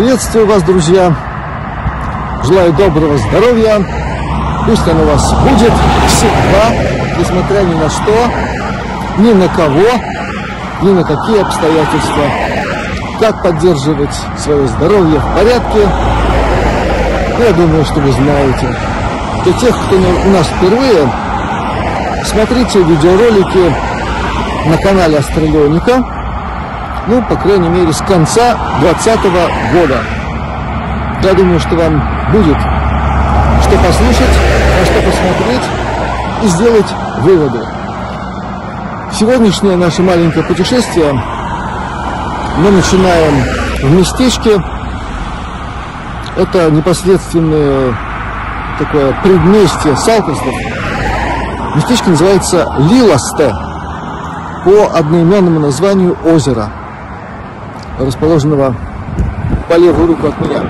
Приветствую вас, друзья! Желаю доброго здоровья! Пусть оно у вас будет всегда, несмотря ни на что, ни на кого, ни на какие обстоятельства. Как поддерживать свое здоровье в порядке, я думаю, что вы знаете. Для тех, кто у нас впервые, смотрите видеоролики на канале Астралионика, ну, по крайней мере, с конца 2020 года. Я думаю, что вам будет что послушать, на что посмотреть и сделать выводы. Сегодняшнее наше маленькое путешествие мы начинаем в местечке. Это непосредственное такое предместье Салкостов. Местечко называется Лиласте по одноименному названию озера, расположенного по левую руку от меня.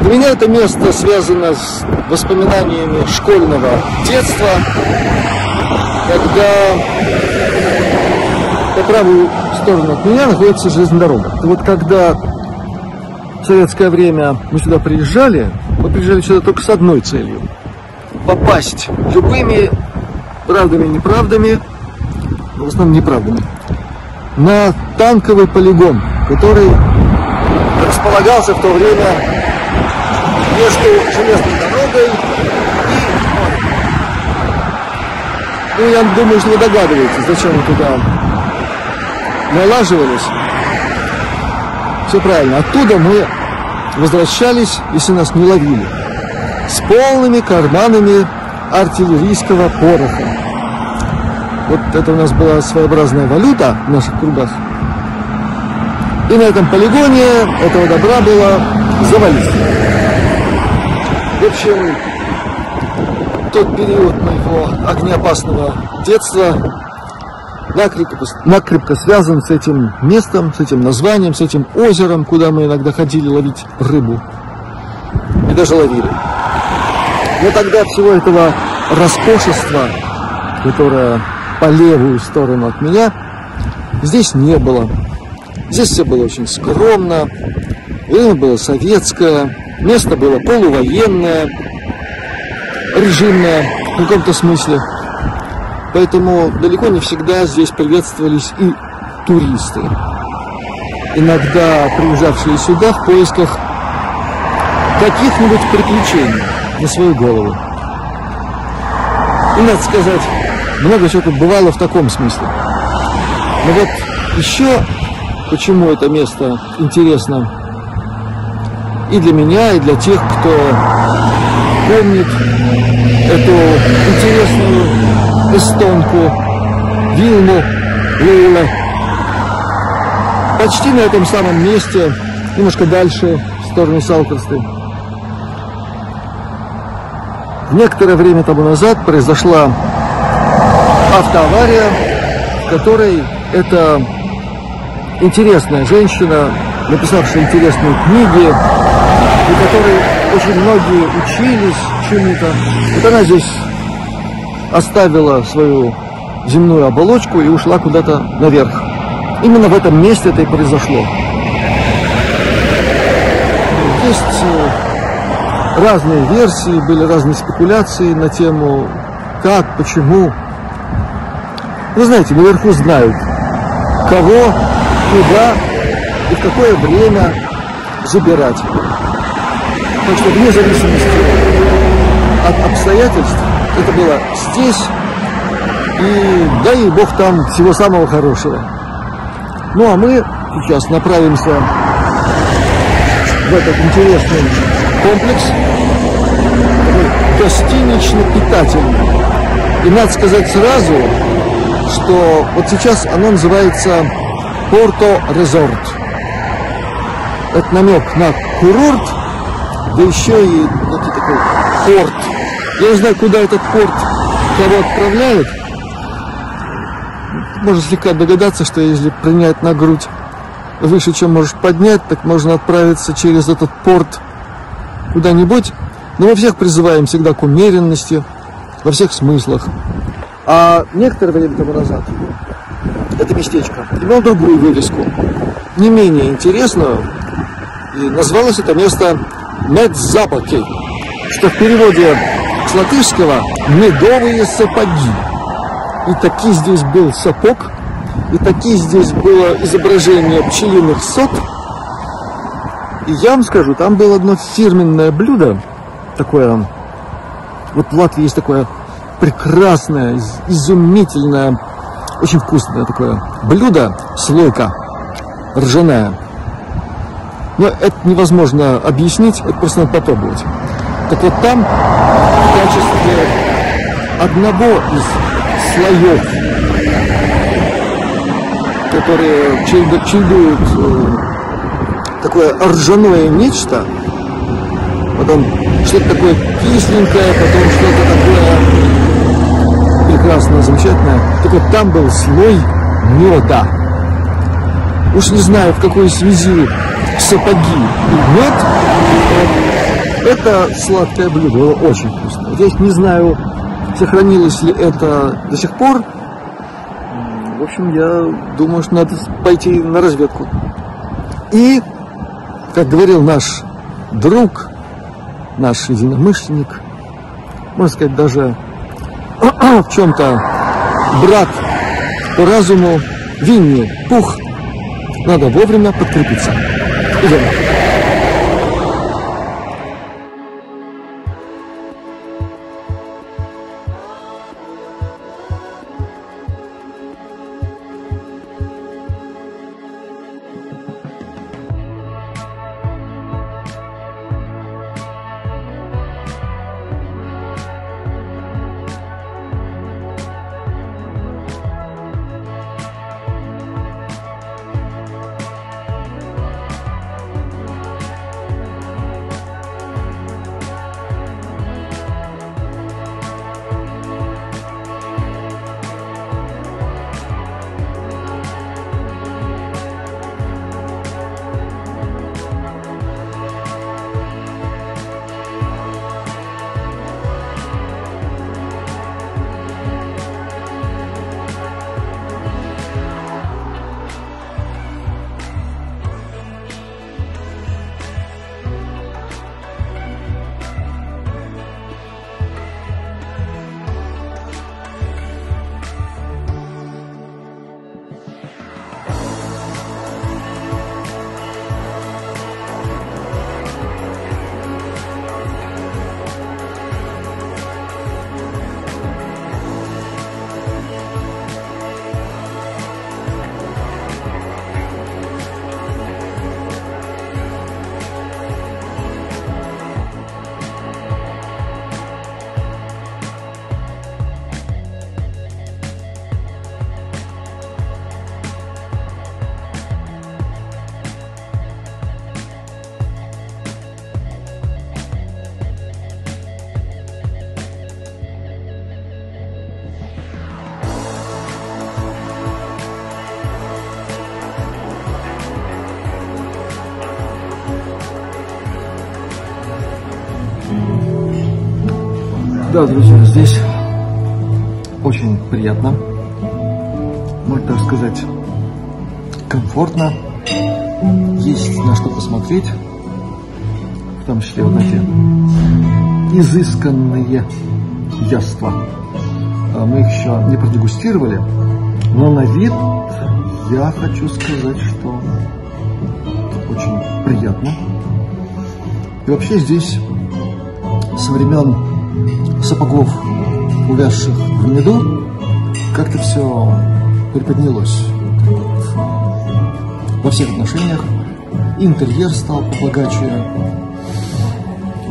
Для меня это место связано с воспоминаниями школьного детства, когда по правую сторону от меня находится железная дорога. Вот когда в советское время мы сюда приезжали, мы приезжали сюда только с одной целью – попасть любыми правдами и неправдами, в основном неправдами, на танковый полигон, который располагался в то время между железной дорогой и. Ну, я думаю, что вы догадываетесь, зачем мы туда налаживались. Все правильно. Оттуда мы возвращались, если нас не ловили, с полными карманами артиллерийского пороха. Вот это у нас была своеобразная валюта в наших кругах. И на этом полигоне этого добра было завалить. В общем, тот период моего огнеопасного детства накрепко, накрепко связан с этим местом, с этим названием, с этим озером, куда мы иногда ходили ловить рыбу. И даже ловили. Но тогда всего этого роскошества, которое по левую сторону от меня, здесь не было. Здесь все было очень скромно, время было советское, Место было полувоенное, режимное в каком-то смысле. Поэтому далеко не всегда здесь приветствовались и туристы. Иногда приезжавшие сюда в поисках каких-нибудь приключений на свою голову. И надо сказать, много чего тут бывало в таком смысле. Но вот еще почему это место интересно и для меня, и для тех, кто помнит эту интересную эстонку Вилму Лейла. Почти на этом самом месте, немножко дальше, в сторону Салкерсты. Некоторое время тому назад произошла автоавария, в которой эта интересная женщина, написавшая интересные книги, и которой очень многие учились чему-то. Вот она здесь оставила свою земную оболочку и ушла куда-то наверх. Именно в этом месте это и произошло. Есть э, разные версии, были разные спекуляции на тему как, почему. Вы знаете, наверху знают, кого, куда и в какое время забирать. Так что вне зависимости от обстоятельств это было здесь, и дай Бог там всего самого хорошего. Ну а мы сейчас направимся в этот интересный комплекс, гостинично-питательный. И надо сказать сразу, что вот сейчас оно называется Порто Резорт. Это намек на курорт, да еще и некий такой порт. Я не знаю, куда этот порт кого отправляют. Можно слегка догадаться, что если принять на грудь выше, чем можешь поднять, так можно отправиться через этот порт куда-нибудь. Но мы всех призываем всегда к умеренности во всех смыслах. А некоторое время тому назад это местечко имело другую вывеску, не менее интересную, И называлось это место Медзапаки, что в переводе с латышского «медовые сапоги». И таки здесь был сапог, и таки здесь было изображение пчелиных сот. И я вам скажу, там было одно фирменное блюдо, такое, вот в Латвии есть такое прекрасное, изумительное, очень вкусное такое блюдо, слойка ржаная. Но это невозможно объяснить, это просто надо попробовать. Так вот там в качестве одного из слоев, которые чередуют э, такое ржаное нечто, потом что-то такое кисленькое, потом что-то такое прекрасное, замечательное. Так вот там был слой меда. Уж не знаю, в какой связи сапоги и мед. Это сладкое блюдо, было очень вкусное. Здесь не знаю, сохранилось ли это до сих пор. В общем, я думаю, что надо пойти на разведку. И, как говорил наш друг, наш единомышленник, можно сказать, даже в чем-то брат по разуму, Винни Пух, надо вовремя подкрепиться. Идем. Да, друзья, здесь очень приятно, можно даже сказать, комфортно. Есть на что посмотреть, в том числе вот эти изысканные яства. А мы их еще не продегустировали, но на вид я хочу сказать, что очень приятно. И вообще здесь со времен сапогов, увязших в меду, как-то все приподнялось во всех отношениях. Интерьер стал побогаче,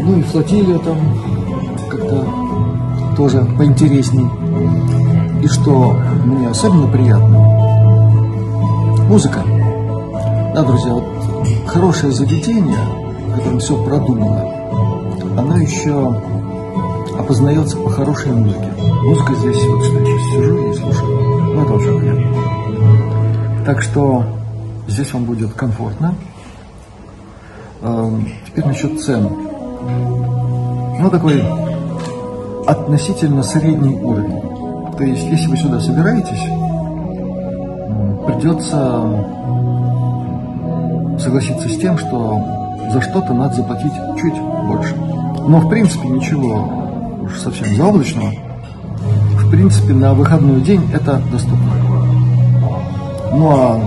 ну и флотилия там как-то тоже поинтересней. И что мне особенно приятно, музыка. Да, друзья, вот хорошее заведение, в котором все продумано, оно еще опознается по хорошей музыке. Музыка здесь, вот что сейчас сижу и слушаю, ну это очень приятно. Так что здесь вам будет комфортно. Эм, теперь насчет цен. Ну, такой относительно средний уровень. То есть, если вы сюда собираетесь, придется согласиться с тем, что за что-то надо заплатить чуть больше. Но в принципе ничего уж совсем заоблачного. В принципе на выходной день это доступно. Ну а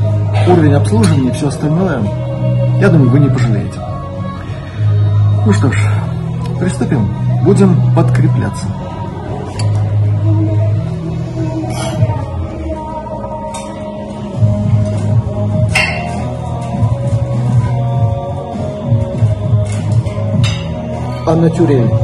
уровень обслуживания и все остальное, я думаю, вы не пожалеете. Ну что ж, приступим. Будем подкрепляться. А натюрель.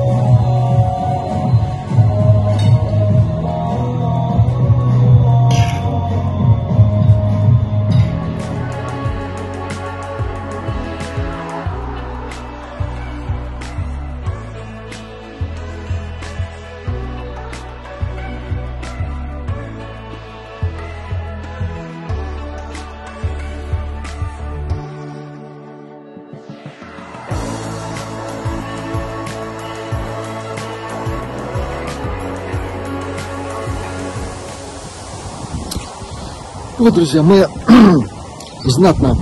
Вот, друзья, мы знатно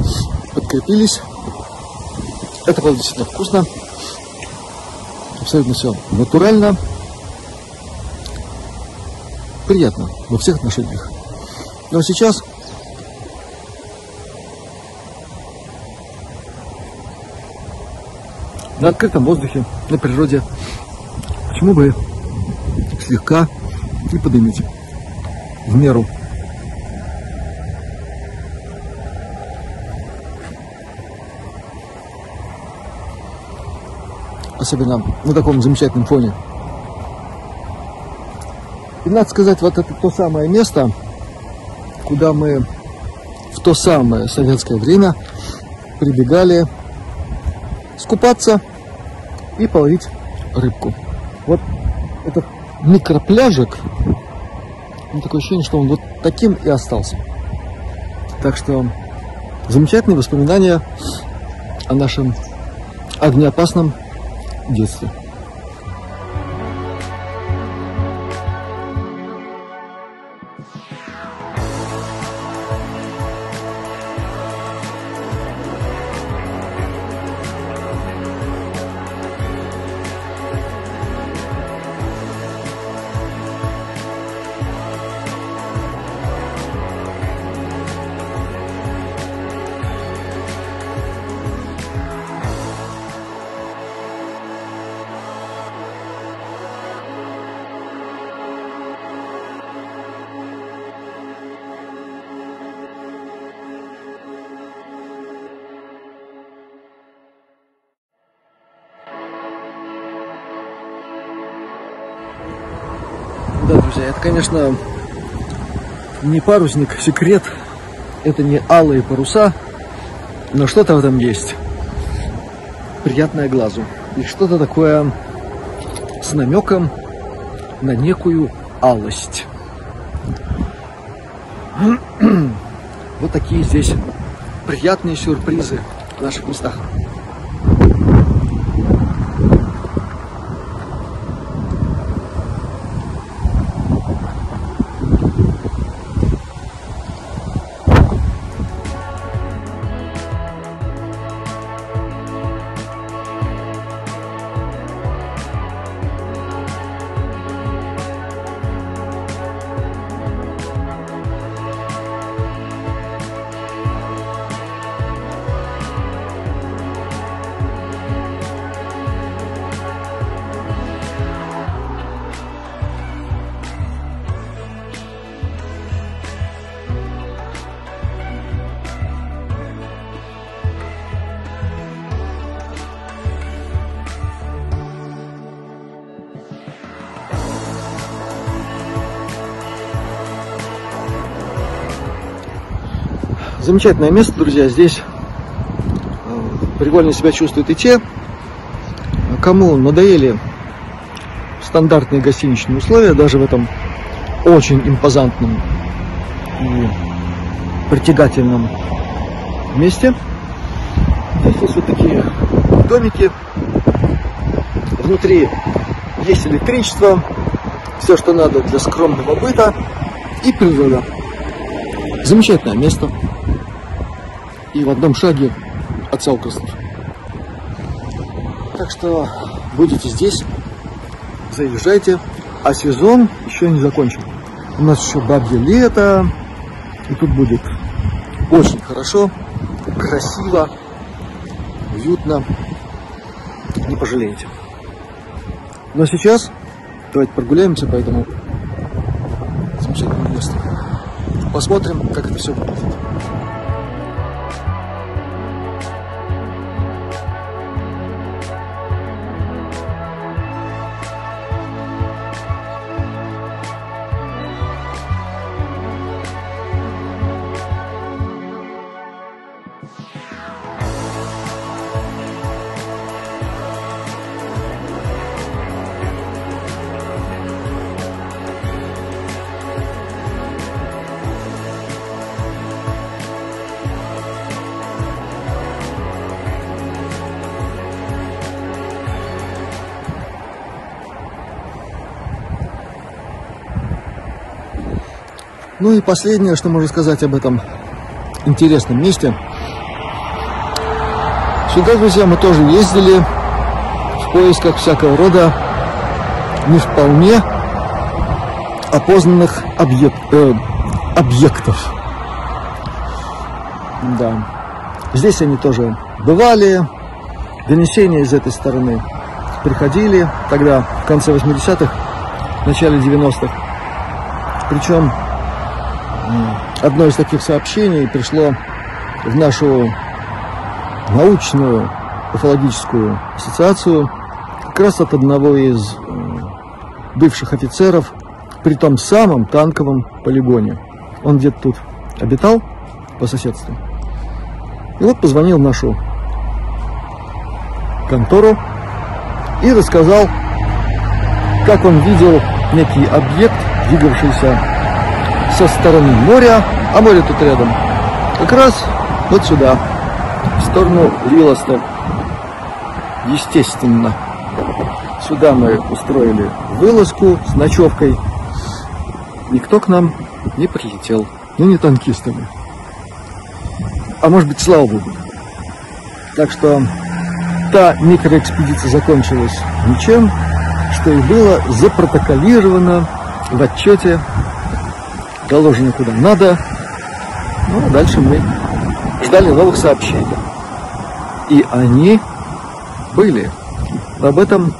подкрепились. Это было действительно вкусно. Абсолютно все натурально. Приятно во всех отношениях. Но сейчас на открытом воздухе, на природе, почему бы слегка не подымить в меру особенно на таком замечательном фоне. И надо сказать, вот это то самое место, куда мы в то самое советское время прибегали скупаться и половить рыбку. Вот этот микропляжик, такое ощущение, что он вот таким и остался. Так что замечательные воспоминания о нашем огнеопасном детстве. Да, друзья, это, конечно, не парусник, секрет. Это не алые паруса, но что-то в этом есть. Приятное глазу. И что-то такое с намеком на некую алость. Вот такие здесь приятные сюрпризы в наших местах. Замечательное место, друзья. Здесь э, прикольно себя чувствуют и те, кому надоели стандартные гостиничные условия, даже в этом очень импозантном и притягательном месте. Здесь есть вот такие домики. Внутри есть электричество, все, что надо для скромного быта и природа. Замечательное место и в одном шаге от Салкостов. Так что будете здесь, заезжайте. А сезон еще не закончен. У нас еще бабье лето. И тут будет очень хорошо, красиво, уютно. Не пожалеете. Но сейчас давайте прогуляемся по этому замечательному месту. Посмотрим, как это все выглядит. Ну и последнее, что можно сказать об этом интересном месте. Сюда, друзья, мы тоже ездили в поисках всякого рода не вполне опознанных объект, э, объектов. Да. Здесь они тоже бывали, донесения из этой стороны приходили тогда, в конце 80-х, в начале 90-х. Причем одно из таких сообщений пришло в нашу научную уфологическую ассоциацию как раз от одного из бывших офицеров при том самом танковом полигоне. Он где-то тут обитал по соседству. И вот позвонил в нашу контору и рассказал, как он видел некий объект, двигавшийся со стороны моря, а море тут рядом, как раз вот сюда, в сторону Лилоста. Естественно, сюда мы устроили вылазку с ночевкой. Никто к нам не прилетел, ну не танкистами. А может быть, слава богу. Так что та микроэкспедиция закончилась ничем, что и было запротоколировано в отчете доложено куда надо. Ну, а дальше мы ждали новых сообщений. И они были. Об этом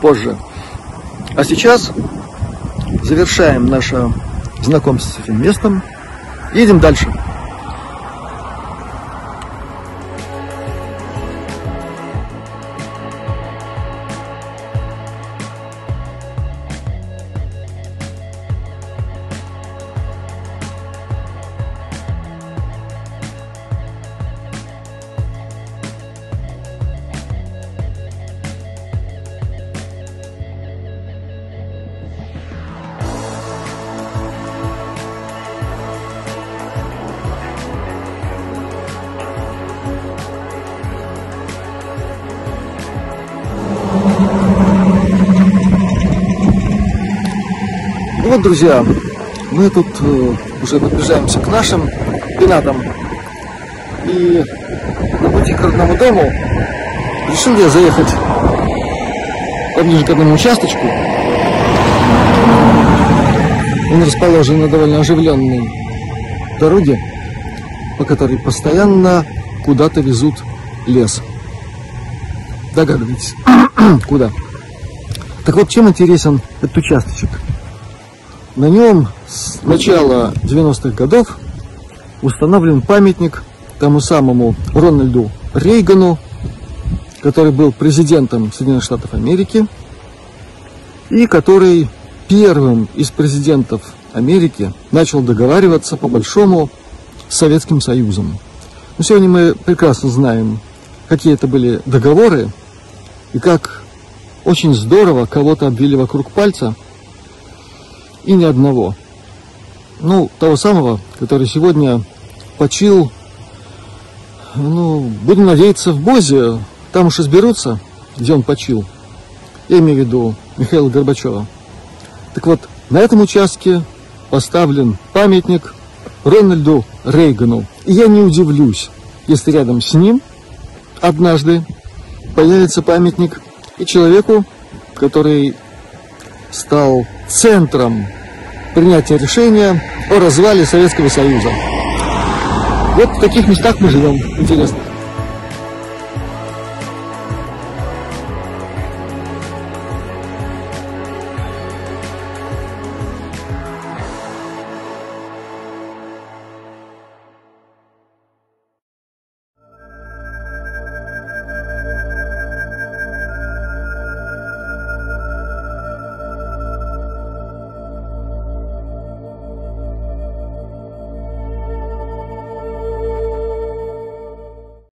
позже. А сейчас завершаем наше знакомство с этим местом. Едем дальше. Друзья, мы тут э, уже приближаемся к нашим пенатам. И на пути к родному дому решил я заехать поближе к одному участочку. Он расположен на довольно оживленной дороге, по которой постоянно куда-то везут лес. Догадываетесь, куда? Так вот, чем интересен этот участочек? На нем с начала 90-х годов установлен памятник тому самому Рональду Рейгану, который был президентом Соединенных Штатов Америки и который первым из президентов Америки начал договариваться по большому с Советским Союзом. Но сегодня мы прекрасно знаем, какие это были договоры и как очень здорово кого-то обвели вокруг пальца – и ни одного. Ну, того самого, который сегодня почил, ну, будем надеяться, в Бозе, там уж изберутся, где он почил. Я имею в виду Михаила Горбачева. Так вот, на этом участке поставлен памятник Рональду Рейгану. И я не удивлюсь, если рядом с ним однажды появится памятник и человеку, который стал центром принятия решения о развале Советского Союза. Вот в таких местах мы живем. Интересно.